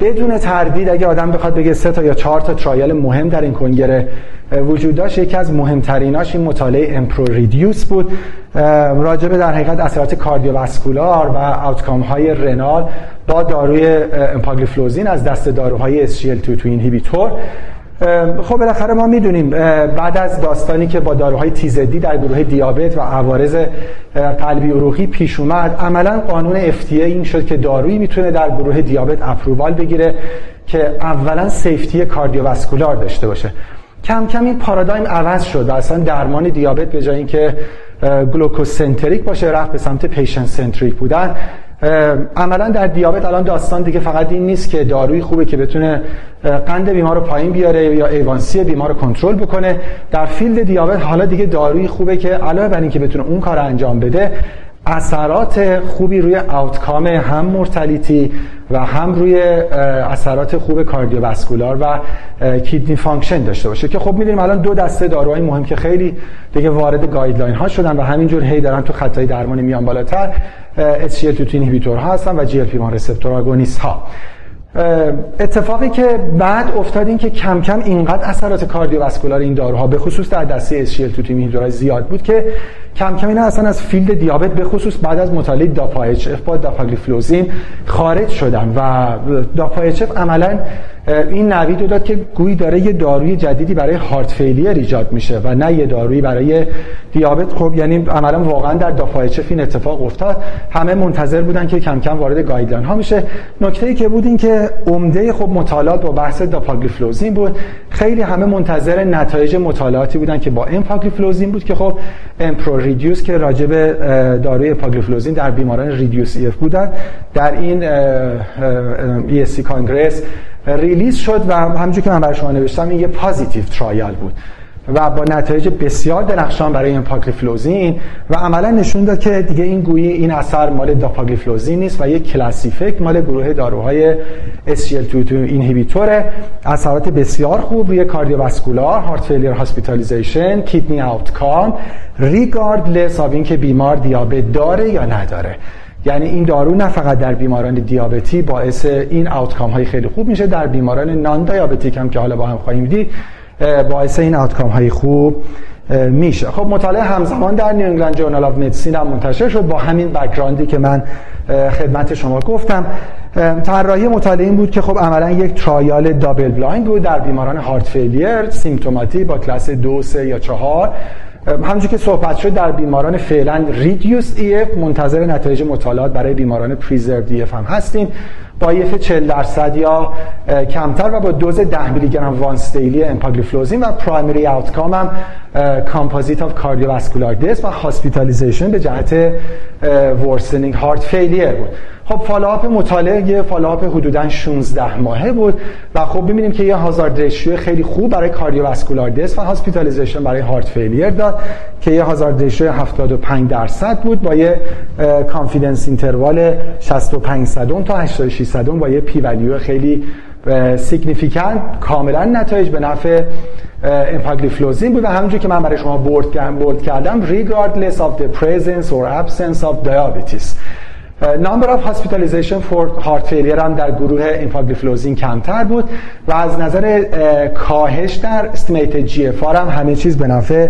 بدون تردید اگه آدم بخواد بگه سه تا یا چهار تا trial مهم در این کنگره وجود داشت یکی از مهمتریناش این مطالعه EMPEROR-Reduced بود راجع به در حقیقت اثرات cardiovascular و outcome های renal با داروی امپاگلیفلوزین از دسته داروهای SGLT2 inhibitor خب بالاخره ما می‌دونیم بعد از داستانی که با داروهای TZD در گروه دیابت و عوارض قلبی عروقی پیش اومد عملا قانون FDA این شد که دارویی می‌تونه در گروه دیابت approval بگیره که اولا safety cardiovascular داشته باشه. کم کم این پارادایم عوض شد و اصلا درمان دیابت به جای اینکه glucocentric باشه رفت به سمت patient centric بودن. عملا در دیابت الان داستان دیگه فقط این نیست که داروی خوبه که بتونه قند بیمار رو پایین بیاره یا A1C بیمار رو کنترل بکنه. در field دیابت حالا دیگه داروی خوبه که علاوه بر اینکه بتونه اون کار انجام بده اثرات خوبی روی outcome هم mortality و هم روی اثرات خوب cardiovascular و kidney function داشته باشه که خب می‌دونیم الان دو دسته داروهای مهم که خیلی دیگه وارد guideline ها شدن و همینجور هی دارن تو خط‌های درمانی میان بالاتر SGLT2 inhibitor ها هستن و GLP-1 receptor agonist ها. اتفاقی که بعد افتاد این که کم کم اینقدر اثرات cardiovascular این داروها به خصوص در دسته SGLT2 inhibitor ها زیاد بود که کم کم اینا اصلا از field دیابت به خصوص بعد از مطالعه DAPA-HF با dapagliflozin خارج شدن و DAPA-HF عملا این نوید رو داد که گویی داره یه داروی جدیدی برای heart failure ایجاد میشه و نه یه دارویی برای دیابت. خب یعنی عملا واقعا در HF این اتفاق افتاد. همه منتظر بودن که کم کم وارد guideline ها میشه. نکته ای که بود این که عمده خب مطالعات با بحث dapagliflozin بود. خیلی همه منتظر نتایج مطالعاتی بودن که با امپاگلیفلوزین بود که خب EMPEROR-Reduced که راجع به داروی پاگلیفلوزین در بیماران reduced EF بودن. در این ESC Congress release شد و همونجوری که من برای شما نوشتم این یه positive trial بود و با نتایج بسیار درخشان برای این پاگلیفلوزین و عملا نشون داد که دیگه این گویی این اثر مال dapagliflozin نیست و یک class effect مال گروه داروهای SGLT2 inhibitor اثرات بسیار خوب روی cardiovascular heart failure hospitalization kidney outcome regardless of اینکه بیمار دیابت داره یا نداره. یعنی این دارو نه فقط در بیماران دیابتی باعث این outcome های خیلی خوب میشه در بیماران non-diabetic هم که حالا با هم خواهیم دید باعث این outcome های خوب میشه. خب مطالعه همزمان در New England Journal of Medicine هم منتشر شد با همین background ی که من خدمت شما گفتم. طراحی مطالعه این بود که خب عملا یک trial double blind بود در بیماران heart failure symptomatic با کلاس دو سه یا چهار. همونجور که صحبت شد در بیماران فعلا reduced EF منتظر نتایج مطالعات برای بیماران preserved EF هم هستیم. با EF 40 درصد یا کمتر و با دوز 10 میلی گرم once daily empagliflozin و primary outcome هم composite of cardiovascular death و hospitalization به جهت worsening heart failure بود. خب follow-up مطالعه یه follow-up حدودا 16 ماهه بود و خب ببینیم که یه hazard ratio خیلی خوب برای cardiovascular death و hospitalization برای heart failure داد که یه hazard ratio 75 درصد بود با یه confidence interval 65 صدم تا 86 صدم با یه P value خیلی significant کاملا نتایج به نفع امپاگلیفلوزین بود و همونجور که من برای شما bold کردم regardless of the presence or absence of diabetes. number of hospitalization for heart failure هم در گروه اینفاگلیفلوزین کمتر بود و از نظر کاهش در estimated GFR هم همه چیز به نفع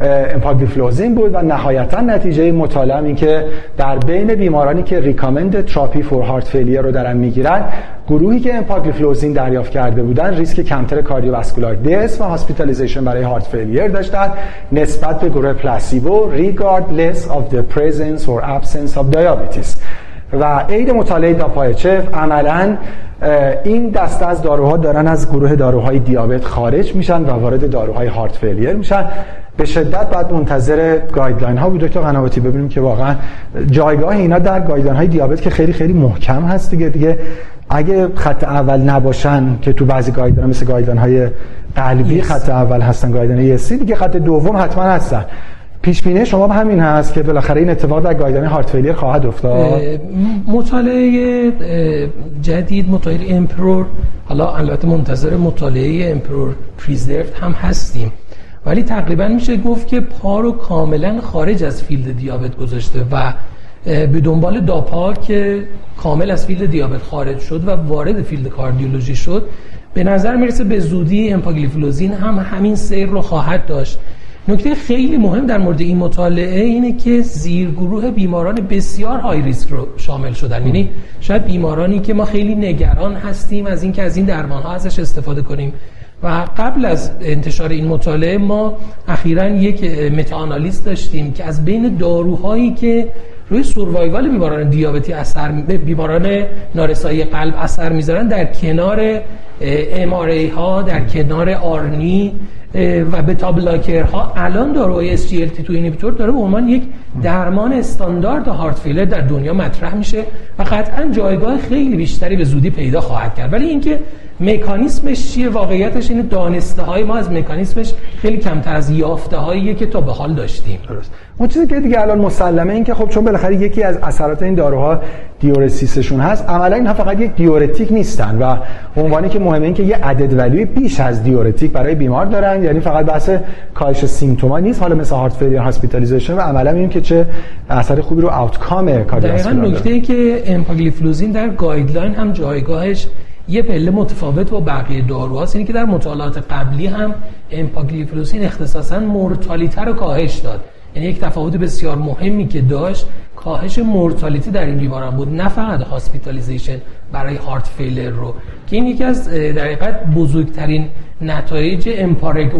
اینفاگلیفلوزین بود و نهایتا نتیجه مطالعه این که در بین بیمارانی که recommended therapy for heart failure رو دارن می‌گیرن گروهی که امپاگلیفلوزین دریافت کرده بودن ریسک کمتر cardiovascular death و hospitalization برای heart failure داشتن نسبت به گروه placebo regardless of the presence or absence of diabetes و عید مطالعه DAPA-HF عملا این دسته از داروها دارن از گروه داروهای دیابت خارج میشن و وارد داروهای heart failure میشن. به شدت بعد منتظر guideline ها بود. دکتر قنواتی ببینیم که واقعا جایگاه اینا در guideline های دیابت که خیلی خیلی محکم هست دیگه دیگه اگه خط اول نباشن که تو بعضی guideline مثل guideline های قلبی خط اول هستن guideline ESC دیگه خط دوم حتما هستن. پیش بینی شما همین هست که بالاخره این اتفاق در guideline heart failure خواهد افتاد. مطالعه جدید مطالعه EMPEROR حالا البته منتظر مطالعه EMPEROR-Preserved هم هستیم. ولی تقریبا میشه گفت که پا رو کاملا خارج از field دیابت گذاشته و به دنبال DAPA که کامل از field دیابت خارج شد و وارد field کاردیولوژی شد به نظر می‌رسه به زودی امپاگلیفلوزین هم همین سیر رو خواهد داشت. نکته خیلی مهم در مورد این مطالعه اینه که زیرگروه بیماران بسیار high risk رو شامل شدن. یعنی شاید بیمارانی که ما خیلی نگران هستیم از اینکه از این درمان ها ازش استفاده کنیم. و قبل از انتشار این مطالعه ما اخیرا یک متاانالیز داشتیم که از بین داروهایی که روی سوروایوال بیماران دیابتی اثر بیماران نارسایی قلب اثر می‌ذارن در کنار ام ها در کنار آرنی و بتا ها الان داروی SGLT2 اینیبیتور داره به عنوان یک درمان استاندارد هارت فیلر در دنیا مطرح میشه و قطعا جایگاه خیلی بیشتری به زودی پیدا خواهد کرد. ولی اینکه مکانیسمش چیه؟ واقعیتش این دانسته های ما از مکانیسمش خیلی کمتر از یافته هایی که تا به حال داشتیم. درست. اون چیزی که دیگه الان مسلمه این که خب چون بالاخره یکی از اثرات این داروها دیورسیسشون هست عملا اینها فقط یک دیورتیک نیستن و عنوانی که مهمه این که یه عدد ولیوی بیش از دیورتیک برای بیمار دارن یعنی فقط بحث کاهش symptom ها نیست حالا مثل heart failure hospitalization و عملا می‌بینیم که چه اثر خوبی رو outcome cardiovascular دقیقاً نکته ای که امپاگلیفلوزین در guideline هم جایگاهش یه پله متفاوت با بقیه داروهاست اینه که در مطالعات قبلی هم امپاگلیفلوزین اختصاصا مورتالیته رو کاهش داد. یعنی یک تفاوت بسیار مهمی که داشت کاهش mortality در این بیماران بود نه فقط hospitalization برای heart failure رو که این یکی از در حقیقت بزرگترین نتایج EMPA-REG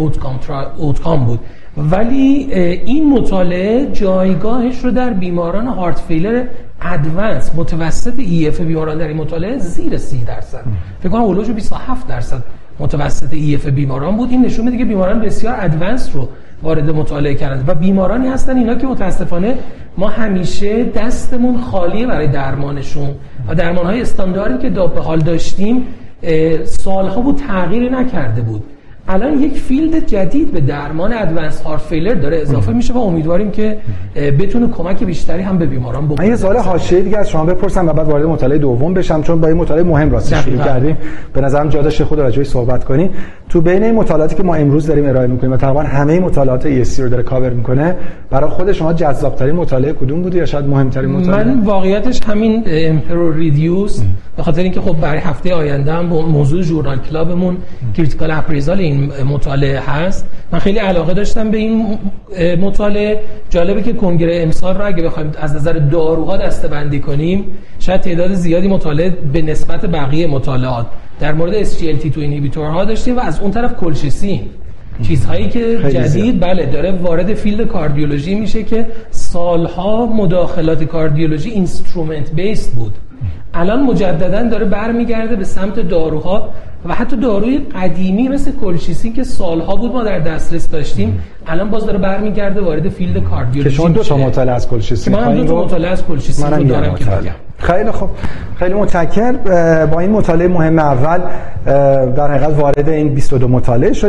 OUTCOME بود. ولی این مطالعه جایگاهش رو در بیماران heart failure advanced متوسط EF بیماران در این مطالعه زیر 30 درصد. فکر کنم اولوش 27 درصد متوسط EF بیماران بود. این نشون میده که بیماران بسیار advanced رو وارد مطالعه کردند و بیمارانی هستن اینا که متاسفانه ما همیشه دستمون خالیه برای درمانشون. و درمان های استانداردی که تا به حال داشتیم سالها بود تغییری نکرده بود. الان یک field جدید به درمان advanced heart failure داره اضافه میشه و امیدواریم که بتونه کمک بیشتری هم به بیماران بکنه. من یه سوال حاشیه دیگه از شما بپرسم و بعد وارد مطالعه دوم بشم چون با این مطالعه مهم راست شروع کردیم. به نظرم جا داشته خود راجعش صحبت کنیم. تو بین این مطالعاتی که ما امروز داریم ارائه می‌کنیم و تقریبا همه مطالعات ESC رو داره کاور می‌کنه برای خود شما جذاب ترین مطالعه کدوم بوده یا شاید مهمترین مطالعه؟ من واقعیتش همین EMPEROR-Reduced به خاطر اینکه خب برای هفته آینده هم موضوع journal club مون critical appraisal این مطالعه هست. من خیلی علاقه داشتم به این مطالعه. جالبه که کنگره امسال رو اگه بخوایم از نظر داروها دسته کنیم شاید تعداد زیادی مطالعه به نسبت بقیه مطالعات. در مورد SGLT2 inhibitor ها داشتیم و از اون طرف کلشیسین چیزهایی که جدید بله داره وارد field کاردیولوژی میشه که سالها مداخلات کاردیولوژی instrument based بود. الان مجددا داره برمیگرده به سمت داروها و حتی داروی قدیمی مثل کلشیسین که سالها بود ما در دسترس داشتیم الان باز داره برمیگرده وارد field کاردیولوژی که شما دو تا مطالعه از کلشیسین من دو تا مطالعه از کلشیسین رو دارم که بگم خیلی خوب. خیلی متشکرم. با این مطالعه مهم اول در حقیقت وارد این 22 مطالعه شدیم.